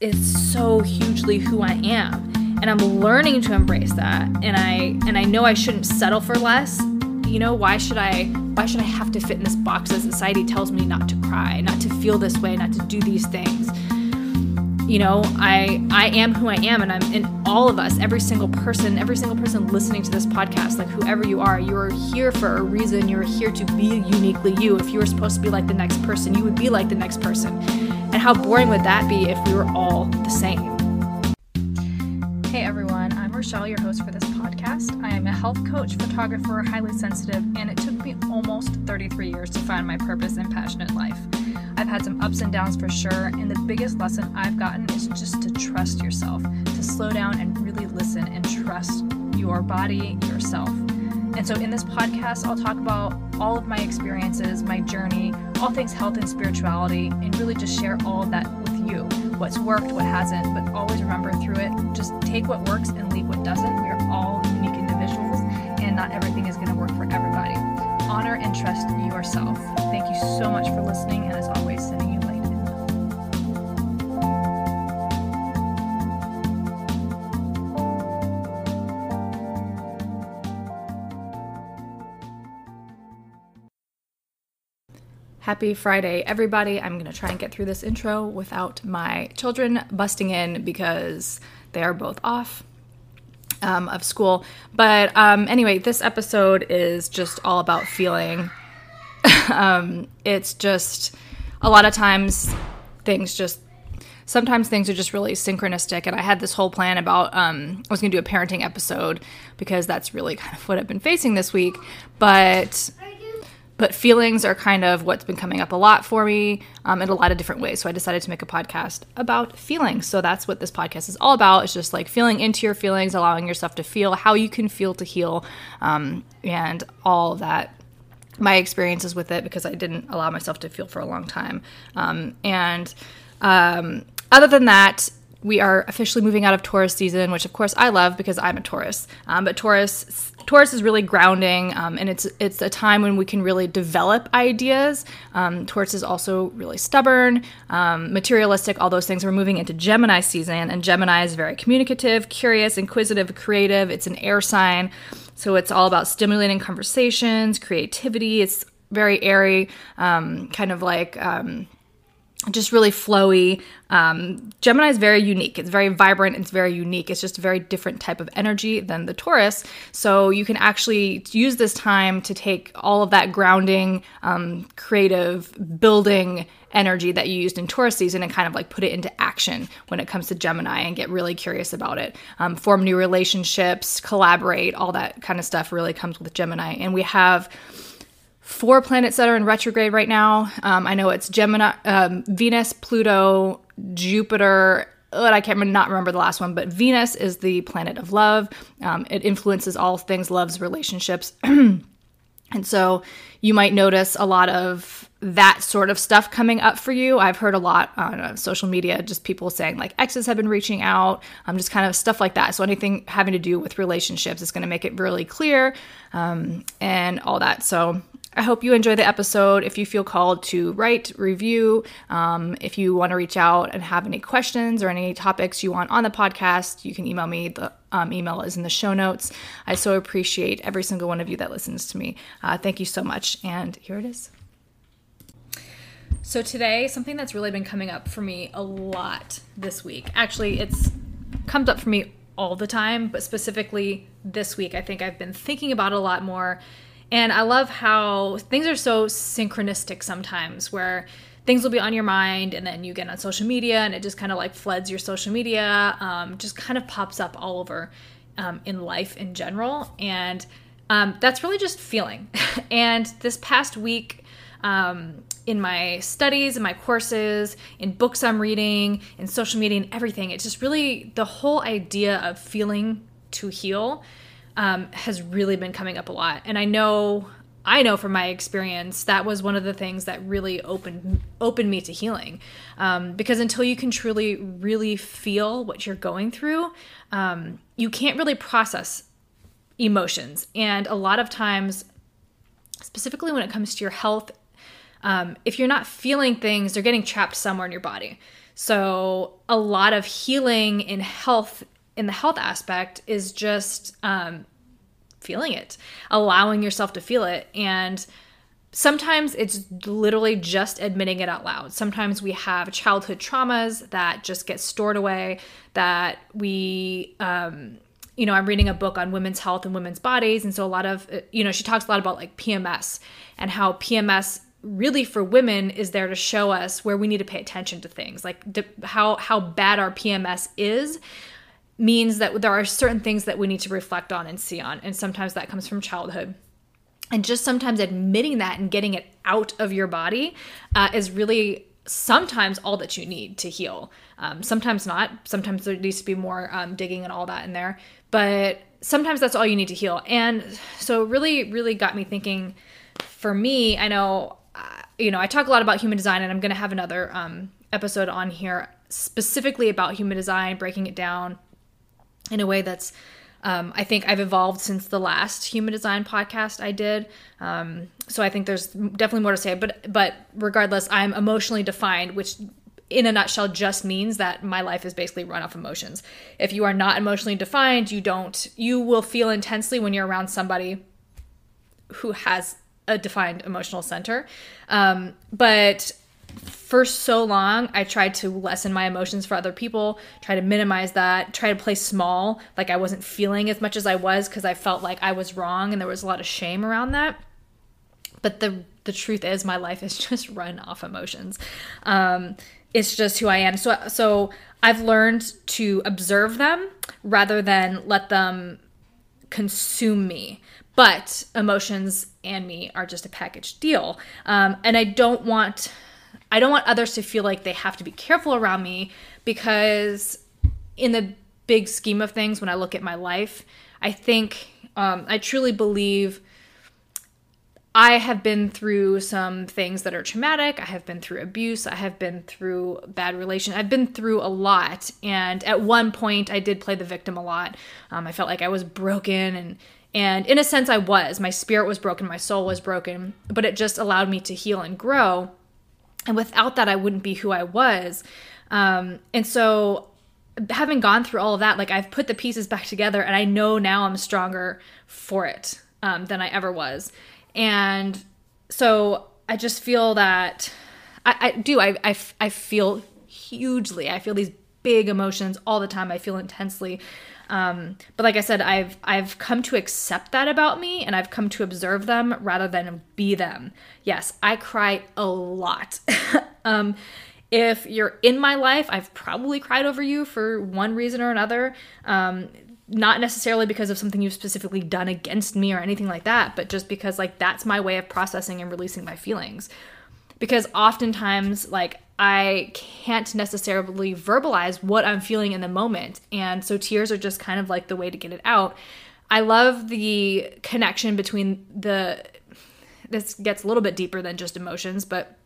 is so hugely who I am. And I'm learning to embrace that. And I and I know I shouldn't settle for less. You know, why should I why should I have to fit in this box that society tells me not to cry, not to feel this way, not to do these things? You know i i am who i am and i'm in all of us every single person every single person listening to this podcast like whoever you are you're here for a reason. You're here to be uniquely you. If you were supposed to be like the next person you would be like the next person. And how boring would that be if we were all the same? Hey everyone. I'm rochelle your host for this podcast. I am a health coach photographer highly sensitive and it took me almost 33 years to find my purpose and passionate life I've had some ups and downs for sure, and the biggest lesson I've gotten is just to trust yourself, to slow down and really listen and trust your body, yourself. And so, in this podcast, I'll talk about all of my experiences, my journey, all things health and spirituality, and really just share all of that with you what's worked, what hasn't, but always remember through it just take what works and leave what doesn't. We are all unique individuals, and not everything is going to work for everybody. Honor and trust yourself. Thank you so much for listening, Happy Friday, everybody. I'm going to try and get through this intro without my children busting in because they are both off um, of school. But um, anyway, this episode is just all about feeling. um, it's just a lot of times things just sometimes things are just really synchronistic and i had this whole plan about um, i was going to do a parenting episode because that's really kind of what i've been facing this week but but feelings are kind of what's been coming up a lot for me um, in a lot of different ways. So I decided to make a podcast about feelings. So that's what this podcast is all about. It's just like feeling into your feelings, allowing yourself to feel how you can feel to heal, um, and all that. My experiences with it because I didn't allow myself to feel for a long time. Um, and um, other than that, we are officially moving out of Taurus season, which of course I love because I'm a Taurus. Um, but Taurus Taurus is really grounding, um, and it's it's a time when we can really develop ideas. Um, Taurus is also really stubborn, um, materialistic, all those things. We're moving into Gemini season, and Gemini is very communicative, curious, inquisitive, creative. It's an air sign, so it's all about stimulating conversations, creativity. It's very airy, um, kind of like um, just really flowy. Um, Gemini is very unique. It's very vibrant. It's very unique. It's just a very different type of energy than the Taurus. So you can actually use this time to take all of that grounding, um, creative, building energy that you used in Taurus season and kind of like put it into action when it comes to Gemini and get really curious about it. Um, form new relationships, collaborate, all that kind of stuff really comes with Gemini. And we have four planets that are in retrograde right now. Um, I know it's Gemini, um, Venus, Pluto, Jupiter. I can't not remember the last one, but Venus is the planet of love. Um, it influences all things loves, relationships. and so you might notice a lot of that sort of stuff coming up for you. I've heard a lot on uh, social media, just people saying like exes have been reaching out, um, just kind of stuff like that. So anything having to do with relationships is going to make it really clear um, and all that. So I hope you enjoy the episode. If you feel called to write, review, um, if you want to reach out and have any questions or any topics you want on the podcast, you can email me. The um, email is in the show notes. I so appreciate every single one of you that listens to me. Uh, thank you so much. And here it is. So, today, something that's really been coming up for me a lot this week. Actually, it's comes up for me all the time, but specifically this week, I think I've been thinking about a lot more and I love how things are so synchronistic sometimes, where things will be on your mind and then you get on social media and it just kind of like floods your social media, um, just kind of pops up all over um, in life in general. And um, that's really just feeling. and this past week, um, in my studies, in my courses, in books I'm reading, in social media, and everything, it's just really the whole idea of feeling to heal um, has really been coming up a lot. And I know I know from my experience that was one of the things that really opened opened me to healing, um, because until you can truly really feel what you're going through, um, you can't really process emotions. And a lot of times, specifically when it comes to your health, um, if you're not feeling things, they're getting trapped somewhere in your body. So a lot of healing in health in the health aspect is just um, feeling it, allowing yourself to feel it. And sometimes it's literally just admitting it out loud. Sometimes we have childhood traumas that just get stored away, that we, um, you know, I'm reading a book on women's health and women's bodies. And so a lot of, you know, she talks a lot about like PMS and how PMS really for women is there to show us where we need to pay attention to things like how how bad our PMS is means that there are certain things that we need to reflect on and see on. And sometimes that comes from childhood. And just sometimes admitting that and getting it out of your body uh, is really sometimes all that you need to heal. Um, sometimes not. Sometimes there needs to be more um, digging and all that in there. But sometimes that's all you need to heal. And so, really, really got me thinking for me, I know, uh, you know, I talk a lot about human design, and I'm going to have another um, episode on here specifically about human design, breaking it down in a way that's um, I think I've evolved since the last human design podcast I did. Um, so I think there's definitely more to say. But but regardless, I'm emotionally defined, which in a nutshell just means that my life is basically run off emotions. If you are not emotionally defined, you don't you will feel intensely when you're around somebody who has a defined emotional center. Um, but for so long i tried to lessen my emotions for other people try to minimize that try to play small like i wasn't feeling as much as i was because i felt like i was wrong and there was a lot of shame around that. But the the truth is my life is just run off emotions. Um, it's just who i am. So so i've learned to observe them rather than let them consume me. But emotions and me are just a package deal. Um, and i don't want I don't want others to feel like they have to be careful around me because, in the big scheme of things, when I look at my life, I think um, I truly believe I have been through some things that are traumatic. I have been through abuse. I have been through bad relations. I've been through a lot. And at one point, I did play the victim a lot. Um, I felt like I was broken and and in a sense, I was. My spirit was broken, my soul was broken, but it just allowed me to heal and grow and without that i wouldn't be who i was. Um, and so having gone through all of that like i've put the pieces back together and i know now i'm stronger for it um, than i ever was. And so i just feel that i, I do I, I, I feel hugely i feel these big emotions all the time i feel intensely um, but like I said, I've I've come to accept that about me, and I've come to observe them rather than be them. Yes, I cry a lot. um, if you're in my life, I've probably cried over you for one reason or another. Um, not necessarily because of something you've specifically done against me or anything like that, but just because like that's my way of processing and releasing my feelings. Because oftentimes, like I can't necessarily verbalize what I'm feeling in the moment. And so tears are just kind of like the way to get it out. I love the connection between the this gets a little bit deeper than just emotions, but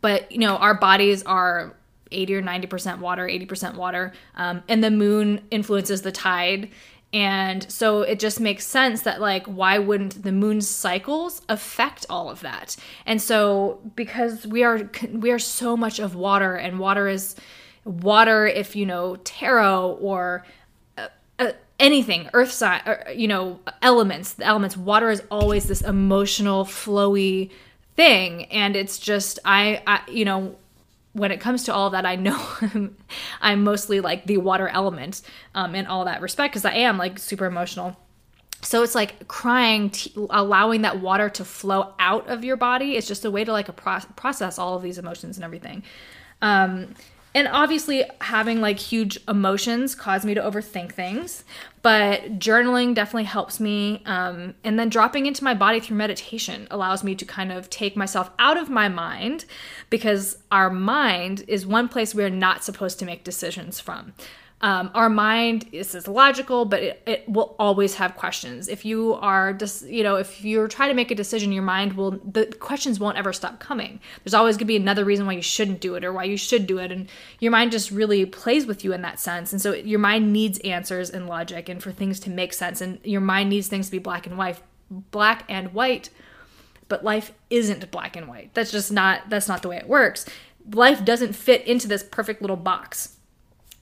but you know, our bodies are 80 or 90% water, 80% water. Um, and the moon influences the tide and so it just makes sense that, like, why wouldn't the moon's cycles affect all of that? And so, because we are we are so much of water, and water is water. If you know tarot or uh, uh, anything, earth sign, or, you know elements, the elements. Water is always this emotional, flowy thing, and it's just I, I you know when it comes to all that, I know I'm mostly like the water element um, in all that respect because I am like super emotional. So it's like crying, t- allowing that water to flow out of your body is just a way to like a pro- process all of these emotions and everything. Um, and obviously having like huge emotions caused me to overthink things but journaling definitely helps me um, and then dropping into my body through meditation allows me to kind of take myself out of my mind because our mind is one place we're not supposed to make decisions from um, our mind is, is logical, but it, it will always have questions. If you are just, you know, if you're trying to make a decision, your mind will, the questions won't ever stop coming. There's always gonna be another reason why you shouldn't do it or why you should do it. And your mind just really plays with you in that sense. And so your mind needs answers and logic and for things to make sense. And your mind needs things to be black and white, black and white. But life isn't black and white. That's just not, that's not the way it works life doesn't fit into this perfect little box.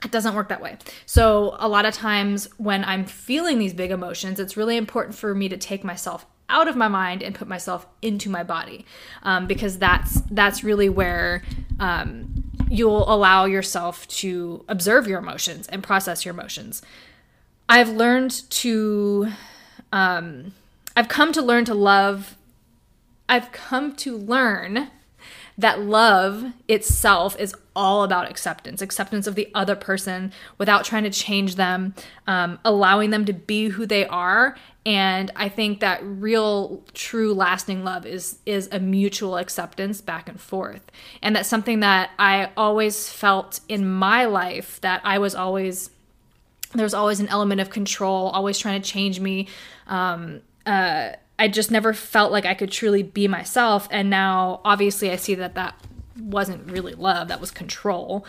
It doesn't work that way. So, a lot of times when I'm feeling these big emotions, it's really important for me to take myself out of my mind and put myself into my body um, because that's that's really where um, you'll allow yourself to observe your emotions and process your emotions i've learned to um, i've come to learn to love i've come to learn that love itself is all about acceptance acceptance of the other person without trying to change them um, allowing them to be who they are. And i think that real true lasting love is is a mutual acceptance back and forth. And that's something that i always felt in my life that i was always there's always an element of control always trying to change me um, uh, I just never felt like I could truly be myself. And now, obviously, I see that that wasn't really love, that was control.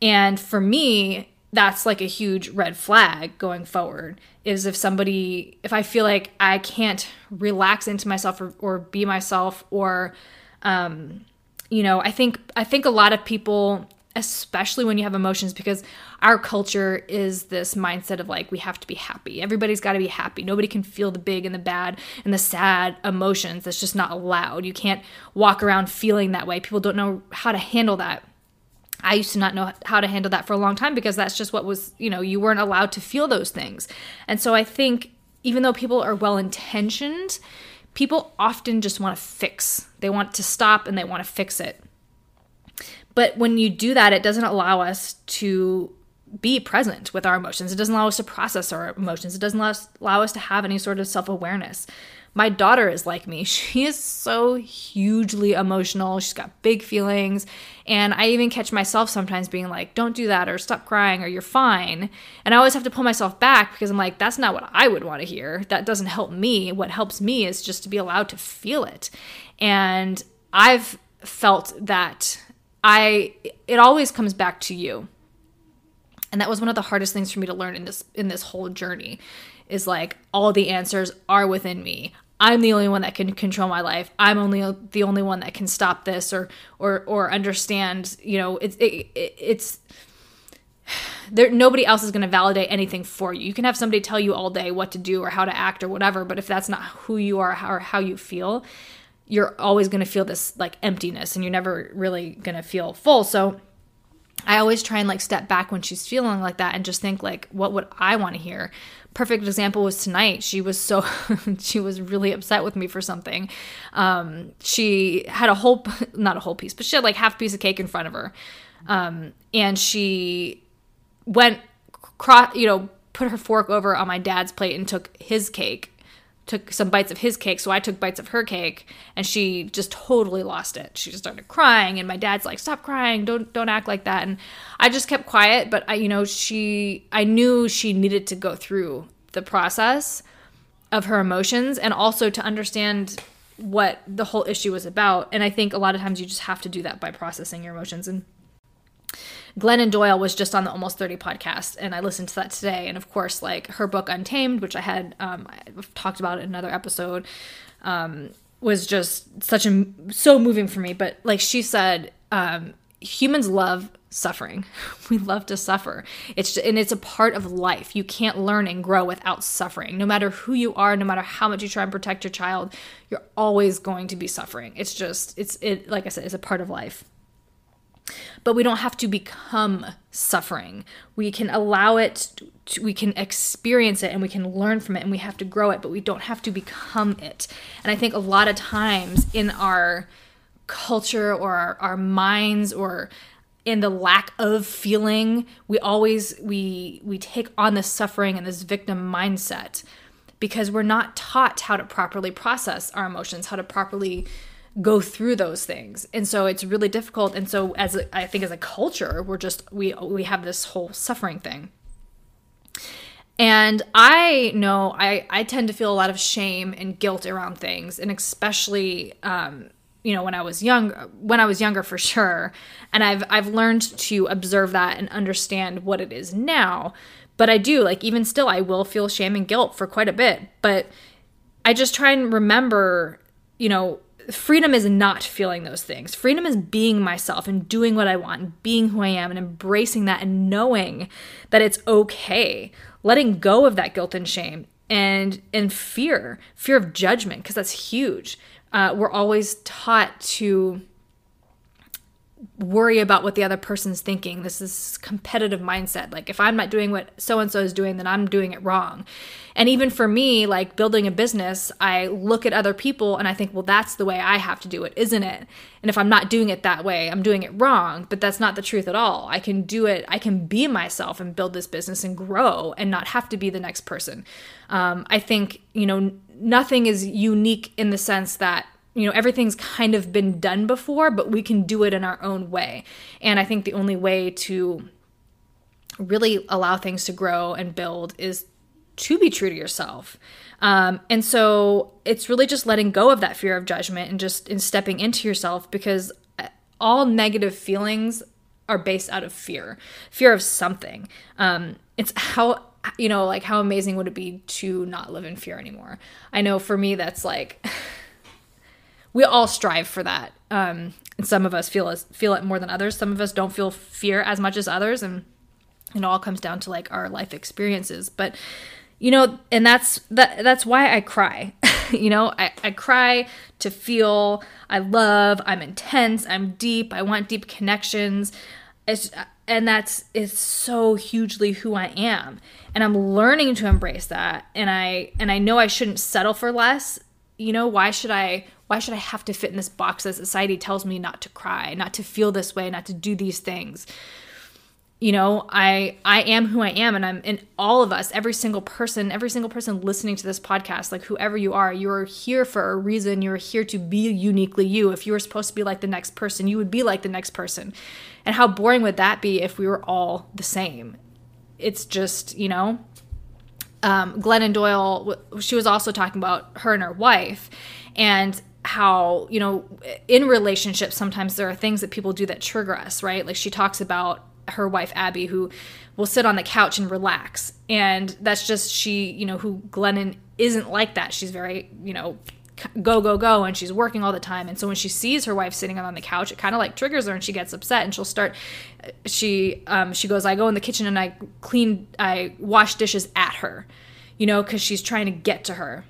And for me, that's like a huge red flag going forward is if somebody if i feel like i can't relax into myself or, or be myself or um you know i think i think a lot of people especially when you have emotions because our culture is this mindset of like we have to be happy everybody's got to be happy nobody can feel the big and the bad and the sad emotions that's just not allowed you can't walk around feeling that way people don't know how to handle that I used to not know how to handle that for a long time because that's just what was, you know, you weren't allowed to feel those things. And so I think even though people are well intentioned, people often just want to fix. They want to stop and they want to fix it. But when you do that, it doesn't allow us to be present with our emotions. It doesn't allow us to process our emotions. It doesn't allow us, allow us to have any sort of self awareness. My daughter is like me. She is so hugely emotional. She's got big feelings. And I even catch myself sometimes being like, don't do that, or stop crying, or you're fine. And I always have to pull myself back because I'm like, that's not what I would want to hear. That doesn't help me. What helps me is just to be allowed to feel it. And I've felt that I it always comes back to you. And that was one of the hardest things for me to learn in this in this whole journey is like all the answers are within me. I'm the only one that can control my life. I'm only the only one that can stop this or or or understand, you know, it's it, it, it's there nobody else is going to validate anything for you. You can have somebody tell you all day what to do or how to act or whatever, but if that's not who you are or how you feel, you're always going to feel this like emptiness and you're never really going to feel full. So I always try and like step back when she's feeling like that and just think like what would I want to hear? Perfect example was tonight. She was so she was really upset with me for something. Um she had a whole not a whole piece, but she had like half piece of cake in front of her. Um and she went cross, you know, put her fork over on my dad's plate and took his cake took some bites of his cake, so I took bites of her cake, and she just totally lost it. She just started crying, and my dad's like, "Stop crying! Don't don't act like that." And I just kept quiet, but I, you know, she, I knew she needed to go through the process of her emotions, and also to understand what the whole issue was about. And I think a lot of times you just have to do that by processing your emotions and Glennon Doyle was just on the Almost 30 podcast, and I listened to that today. And of course, like her book Untamed, which I had um, I've talked about in another episode, um, was just such a so moving for me. But like she said, um, humans love suffering. We love to suffer. It's just, and it's a part of life. You can't learn and grow without suffering. No matter who you are, no matter how much you try and protect your child, you're always going to be suffering. It's just it's it like I said, it's a part of life. But we don't have to become suffering. We can allow it, to, we can experience it, and we can learn from it, and we have to grow it, but we don't have to become it. And I think a lot of times in our culture or our, our minds or in the lack of feeling we always we we take on this suffering and this victim mindset because we're not taught how to properly process our emotions how to properly go through those things. And so it's really difficult. And so as a, I think as a culture we're just we we have this whole suffering thing. And i know i i tend to feel a lot of shame and guilt around things. And especially um you know when i was young when i was younger for sure. And i've i've learned to observe that and understand what it is now. But i do like even still i will feel shame and guilt for quite a bit. But i just try and remember you know freedom is not feeling those things. Freedom is being myself and doing what I want, and being who I am and embracing that and knowing that it's okay. Letting go of that guilt and shame and and fear, fear of judgment because that's huge. Uh, we're always taught to worry about what the other person's thinking. This is competitive mindset. Like if I'm not doing what so and so is doing, then I'm doing it wrong. And even for me, like building a business, I look at other people and I think, well, that's the way I have to do it, isn't it? And if I'm not doing it that way, I'm doing it wrong. But that's not the truth at all. I can do it, I can be myself and build this business and grow and not have to be the next person. Um, I think, you know, nothing is unique in the sense that you know everything's kind of been done before but we can do it in our own way. And i think the only way to really allow things to grow and build is to be true to yourself. Um, and so it's really just letting go of that fear of judgment and just in stepping into yourself because all negative feelings are based out of fear fear of something. Um, it's how you know like how amazing would it be to not live in fear anymore? I know for me that's like we all strive for that. Um, and some of us feel as, feel it more than others. Some of us don't feel fear as much as others, and it all comes down to like our life experiences. But you know, and that's that. That's why I cry. you know, I, I cry to feel I love. I'm intense. I'm deep. I want deep connections. It's and that's is so hugely who I am and I'm learning to embrace that and I and I know I shouldn't settle for less you know why should I why should I have to fit in this box that society tells me not to cry, not to feel this way, not to do these things? You know, I I am who I am and I'm in all of us, every single person, every single person listening to this podcast, like whoever you are, you're here for a reason. You're here to be uniquely you. If you were supposed to be like the next person, you would be like the next person. And how boring would that be if we were all the same? It's just, you know, um, Glennon Doyle, she was also talking about her and her wife. And how you know in relationships sometimes there are things that people do that trigger us right like she talks about her wife abby who will sit on the couch and relax and that's just she you know who glennon isn't like that she's very you know go go go and she's working all the time and so when she sees her wife sitting on the couch it kind of like triggers her and she gets upset and she'll start she um she goes i go in the kitchen and i clean i wash dishes at her you know because she's trying to get to her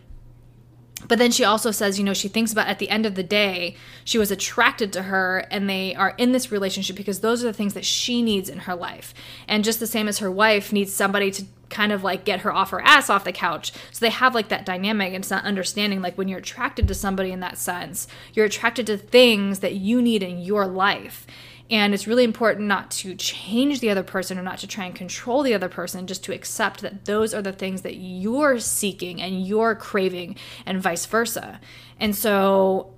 but then she also says, you know, she thinks about at the end of the day, she was attracted to her and they are in this relationship because those are the things that she needs in her life. And just the same as her wife needs somebody to kind of like get her off her ass off the couch. So they have like that dynamic and it's not understanding like when you're attracted to somebody in that sense, you're attracted to things that you need in your life. And it's really important not to change the other person or not to try and control the other person, just to accept that those are the things that you're seeking and you're craving, and vice versa. And so,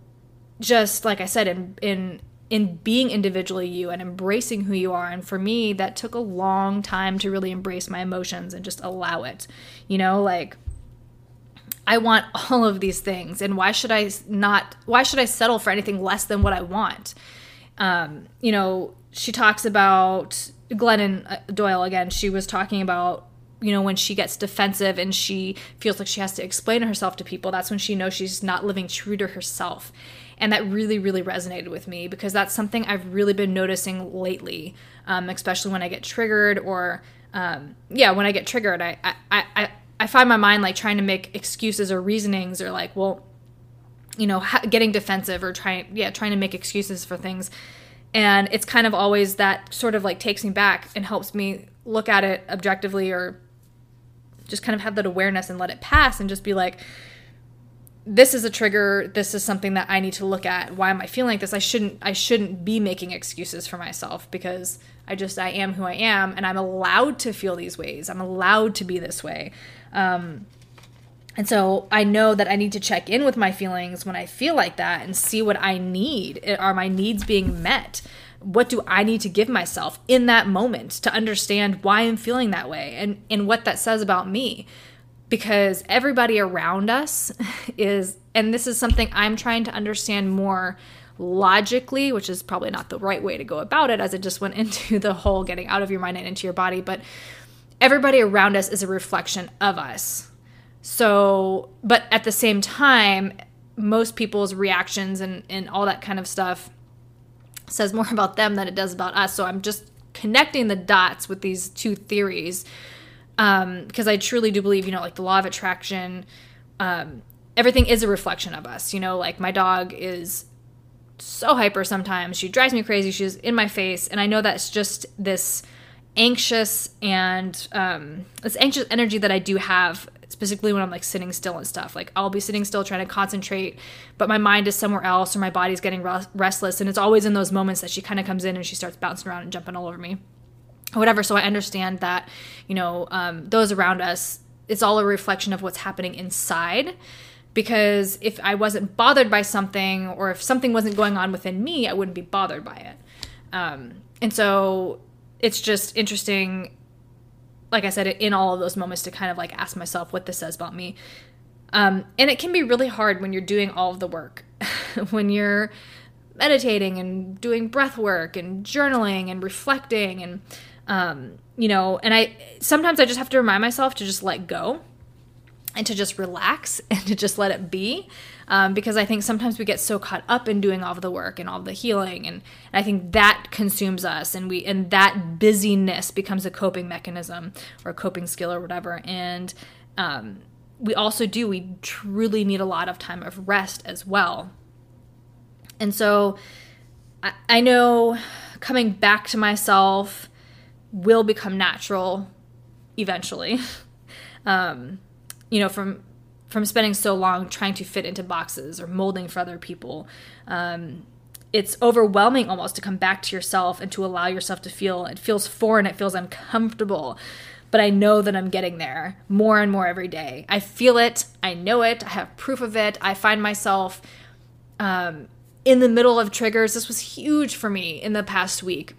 just like I said, in, in in being individually you and embracing who you are. And for me, that took a long time to really embrace my emotions and just allow it. You know, like I want all of these things. And why should I not, why should I settle for anything less than what I want? um, you know, she talks about Glennon uh, Doyle again. She was talking about you know when she gets defensive and she feels like she has to explain herself to people that's when she knows she's not living true to herself. And that really really resonated with me because that's something i've really been noticing lately um, especially when i get triggered or um, yeah when i get triggered I, I i i find my mind like trying to make excuses or reasonings or like well you know getting defensive or trying yeah trying to make excuses for things. And it's kind of always that sort of like takes me back and helps me look at it objectively or just kind of have that awareness and let it pass and just be like this is a trigger this is something that i need to look at why am i feeling like this i shouldn't i shouldn't be making excuses for myself because i just i am who i am and i'm allowed to feel these ways i'm allowed to be this way um, and so I know that I need to check in with my feelings when I feel like that and see what I need. Are my needs being met? What do I need to give myself in that moment to understand why I'm feeling that way and, and what that says about me? Because everybody around us is, and this is something I'm trying to understand more logically, which is probably not the right way to go about it, as it just went into the whole getting out of your mind and into your body. But everybody around us is a reflection of us so, but at the same time, most people's reactions and, and all that kind of stuff says more about them than it does about us. So I'm just connecting the dots with these two theories because um, I truly do believe, you know, like the law of attraction, um, everything is a reflection of us. You know, like my dog is so hyper sometimes. She drives me crazy. She's in my face. And I know that's just this anxious and um, this anxious energy that I do have specifically when I'm like sitting still and stuff. Like I'll be sitting still trying to concentrate, but my mind is somewhere else or my body's getting restless. And it's always in those moments that she kind of comes in and she starts bouncing around and jumping all over me. Whatever. So I understand that, you know, um, those around us, it's all a reflection of what's happening inside. Because if I wasn't bothered by something or if something wasn't going on within me, I wouldn't be bothered by it. Um, and so it's just interesting like I said, in all of those moments to kind of like ask myself what this says about me. Um, and it can be really hard when you're doing all of the work, when you're meditating and doing breath work and journaling and reflecting and um, you know and i sometimes i just have to remind myself to just let go and to just relax and to just let it be um, because I think sometimes we get so caught up in doing all of the work and all the healing, and, and I think that consumes us, and we and that busyness becomes a coping mechanism or a coping skill or whatever, and um, we also do we truly need a lot of time of rest as well, and so I, I know coming back to myself will become natural eventually. um, you know, from from spending so long trying to fit into boxes or molding for other people. Um, it's overwhelming almost to come back to yourself and to allow yourself to feel it feels foreign, it feels uncomfortable. But I know that I'm getting there more and more every day. I feel it, I know it, I have proof of it. I find myself um, in the middle of triggers. This was huge for me in the past week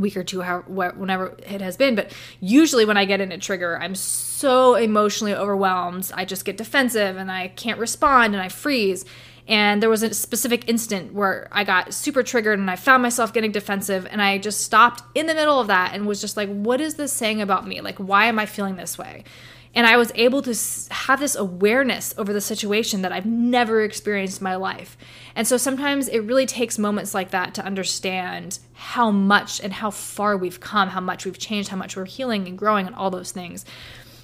week or two, how, whenever it has been. But usually, when I get in a trigger, I'm so emotionally overwhelmed. I just get defensive and I can't respond and I freeze. And there was a specific instant where I got super triggered and I found myself getting defensive. And I just stopped in the middle of that and was just like, what is this saying about me? Like, why am I feeling this way? And I was able to have this awareness over the situation that I've never experienced in my life. And so sometimes it really takes moments like that to understand how much and how far we've come, how much we've changed, how much we're healing and growing and all those things.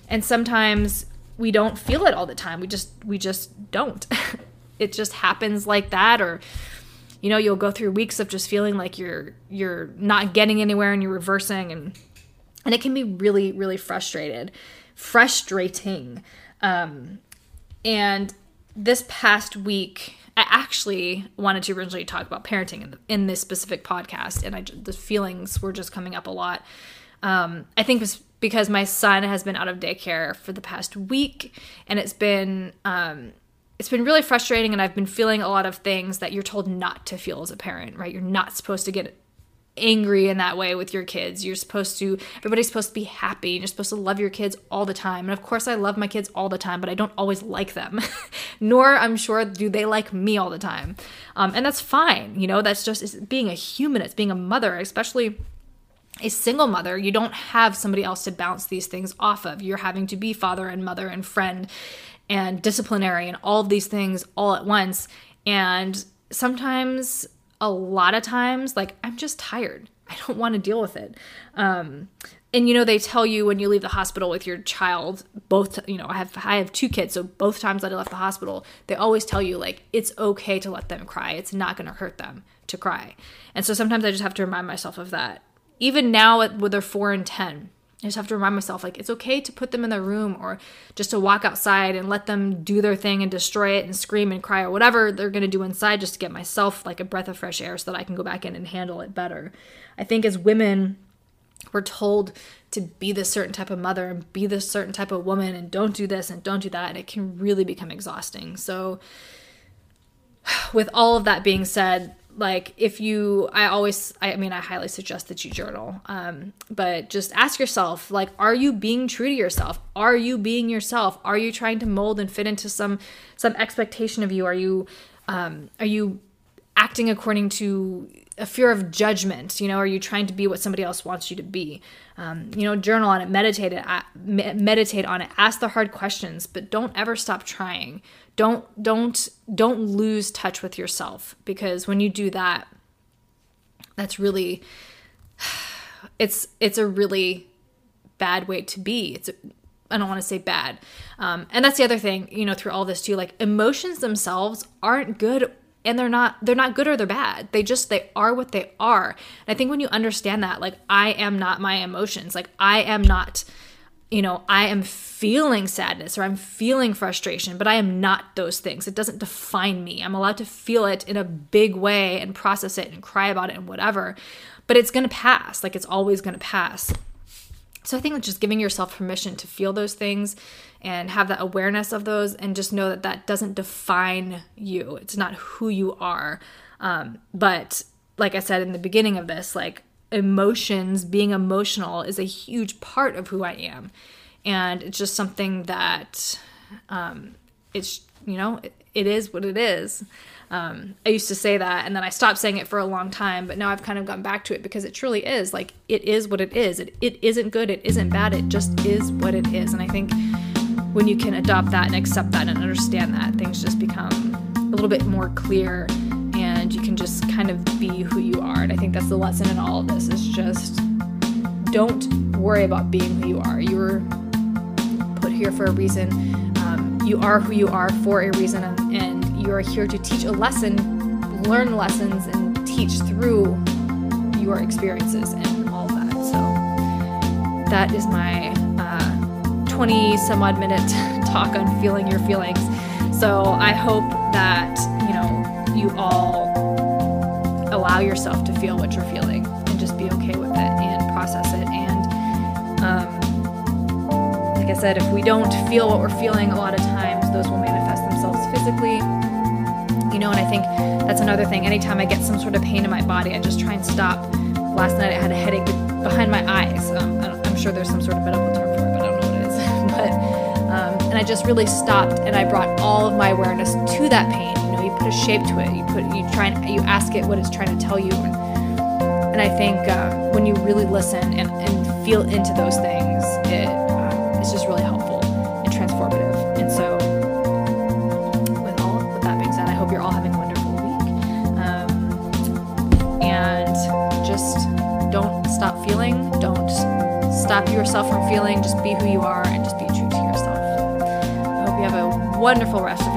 And sometimes we don't feel it all the time. We just we just don't. it just happens like that or you know, you'll go through weeks of just feeling like you're you're not getting anywhere and you're reversing and and it can be really really frustrated frustrating. Um, and this past week, I actually wanted to originally talk about parenting in, the, in this specific podcast, and I, the feelings were just coming up a lot. Um, I think it was because my son has been out of daycare for the past week, and it's been um, it's been really frustrating, and I've been feeling a lot of things that you're told not to feel as a parent. Right? You're not supposed to get angry in that way with your kids. You're supposed to, everybody's supposed to be happy. You're supposed to love your kids all the time. And of course, I love my kids all the time, but I don't always like them. Nor, I'm sure, do they like me all the time. Um, and that's fine. You know, that's just being a human, it's being a mother, especially a single mother, you don't have somebody else to bounce these things off of. You're having to be father and mother and friend and disciplinary and all of these things all at once. And sometimes a lot of times like i'm just tired. I don't want to deal with it. Um, and you know they tell you when you leave the hospital with your child both you know i have i have two kids so both times that i left the hospital they always tell you like it's okay to let them cry. It's not going to hurt them to cry. And so sometimes i just have to remind myself of that. Even now with their 4 and 10 I just have to remind myself like it's okay to put them in their room or just to walk outside and let them do their thing and destroy it and scream and cry or whatever they're going to do inside just to get myself like a breath of fresh air so that I can go back in and handle it better. I think as women we're told to be this certain type of mother and be this certain type of woman and don't do this and don't do that and it can really become exhausting. So with all of that being said, like if you i always i mean i highly suggest that you journal um, but just ask yourself like are you being true to yourself? Are you being yourself? Are you trying to mold and fit into some some expectation of you? Are you um, are you acting according to a fear of judgment you know are you trying to be what somebody else wants you to be um, you know journal on it meditate it meditate on it ask the hard questions but don't ever stop trying don't don't don't lose touch with yourself because when you do that that's really it's it's a really bad way to be it's a, I don't want to say bad. Um, and that's the other thing, you know, through all this too. Like emotions themselves aren't good and they're not they're not good or they're bad. They just they are what they are. And i think when you understand that like i am not my emotions. Like i am not you know i am feeling sadness or i'm feeling frustration but i am not those things. It doesn't define me. I'm allowed to feel it in a big way and process it and cry about it and whatever. But it's going to pass. Like it's always going to pass so I think just giving yourself permission to feel those things and have that awareness of those and just know that that doesn't define you. It's not who you are. Um, but like I said in the beginning of this, like emotions, being emotional is a huge part of who I am. And it's just something that um, it's, you know, it, it is what it is. Um, I used to say that, and then I stopped saying it for a long time, but now I've kind of gone back to it because it truly is like it is what it is. It, it isn't good, it isn't bad, it just is what it is. And I think when you can adopt that and accept that and understand that, things just become a little bit more clear and you can just kind of be who you are. And I think that's the lesson in all of this is just don't worry about being who you are. You were put here for a reason. Um, you are who you are for a reason, and, and you are here to teach a lesson, learn lessons, and teach through your experiences and all that. So that is my uh, 20 some odd minute talk on feeling your feelings. So I hope that, you know, you all allow yourself to feel what you're feeling and just be okay with it and process it. And um, like I said, if we don't feel what we're feeling, a lot of times those will manifest themselves physically you know, and I think that's another thing. Anytime I get some sort of pain in my body, I just try and stop. Last night I had a headache behind my eyes. Um, I'm sure there's some sort of medical term for it, but I don't know what it is. but um, and I just really stopped and I brought all of my awareness to that pain. You know, you put a shape to it. You put you try and you ask it what it's trying to tell you. And, and I think um, when you really listen and, and feel into those things, yourself from feeling. Just be who you are and just be true to yourself. I hope you have a wonderful rest of